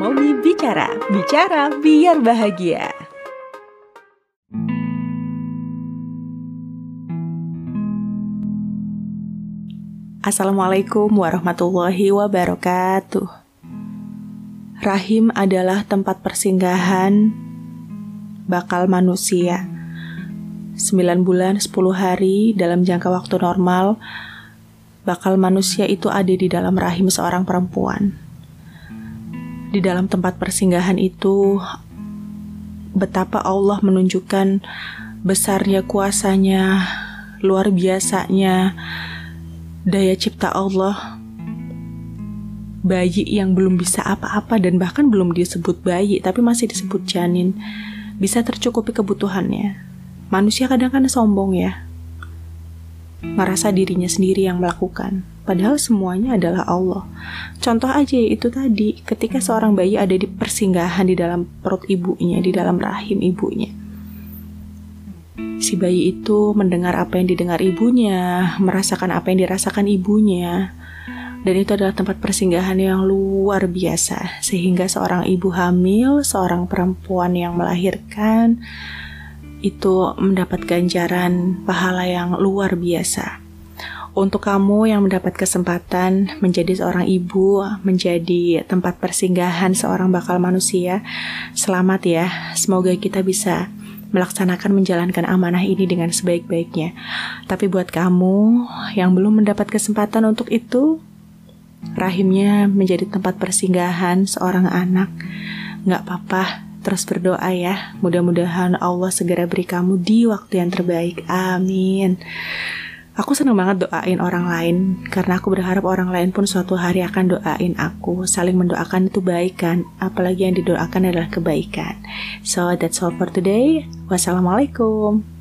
Momi Bicara, bicara biar bahagia. Assalamualaikum warahmatullahi wabarakatuh. Rahim adalah tempat persinggahan bakal manusia. 9 bulan 10 hari dalam jangka waktu normal bakal manusia itu ada di dalam rahim seorang perempuan. Di dalam tempat persinggahan itu betapa Allah menunjukkan besarnya kuasanya, luar biasanya, daya cipta Allah bayi yang belum bisa apa-apa dan bahkan belum disebut bayi tapi masih disebut janin bisa tercukupi kebutuhannya. Manusia kadang kadang sombong ya. Merasa dirinya sendiri yang melakukan. Padahal semuanya adalah Allah. Contoh aja itu tadi, ketika seorang bayi ada di persinggahan di dalam perut ibunya, di dalam rahim ibunya si bayi itu mendengar apa yang didengar ibunya, merasakan apa yang dirasakan ibunya. Dan itu adalah tempat persinggahan yang luar biasa, sehingga seorang ibu hamil, seorang perempuan yang melahirkan, itu mendapat ganjaran pahala yang luar biasa. Untuk kamu yang mendapat kesempatan menjadi seorang ibu, menjadi tempat persinggahan seorang bakal manusia, selamat ya. Semoga kita bisa melaksanakan menjalankan amanah ini dengan sebaik-baiknya. Tapi buat kamu yang belum mendapat kesempatan untuk itu, rahimnya menjadi tempat persinggahan seorang anak. Nggak apa-apa, terus berdoa ya. Mudah-mudahan Allah segera beri kamu di waktu yang terbaik. Amin. Aku senang banget doain orang lain karena aku berharap orang lain pun suatu hari akan doain aku. Saling mendoakan itu baik kan, apalagi yang didoakan adalah kebaikan. So that's all for today. Wassalamualaikum.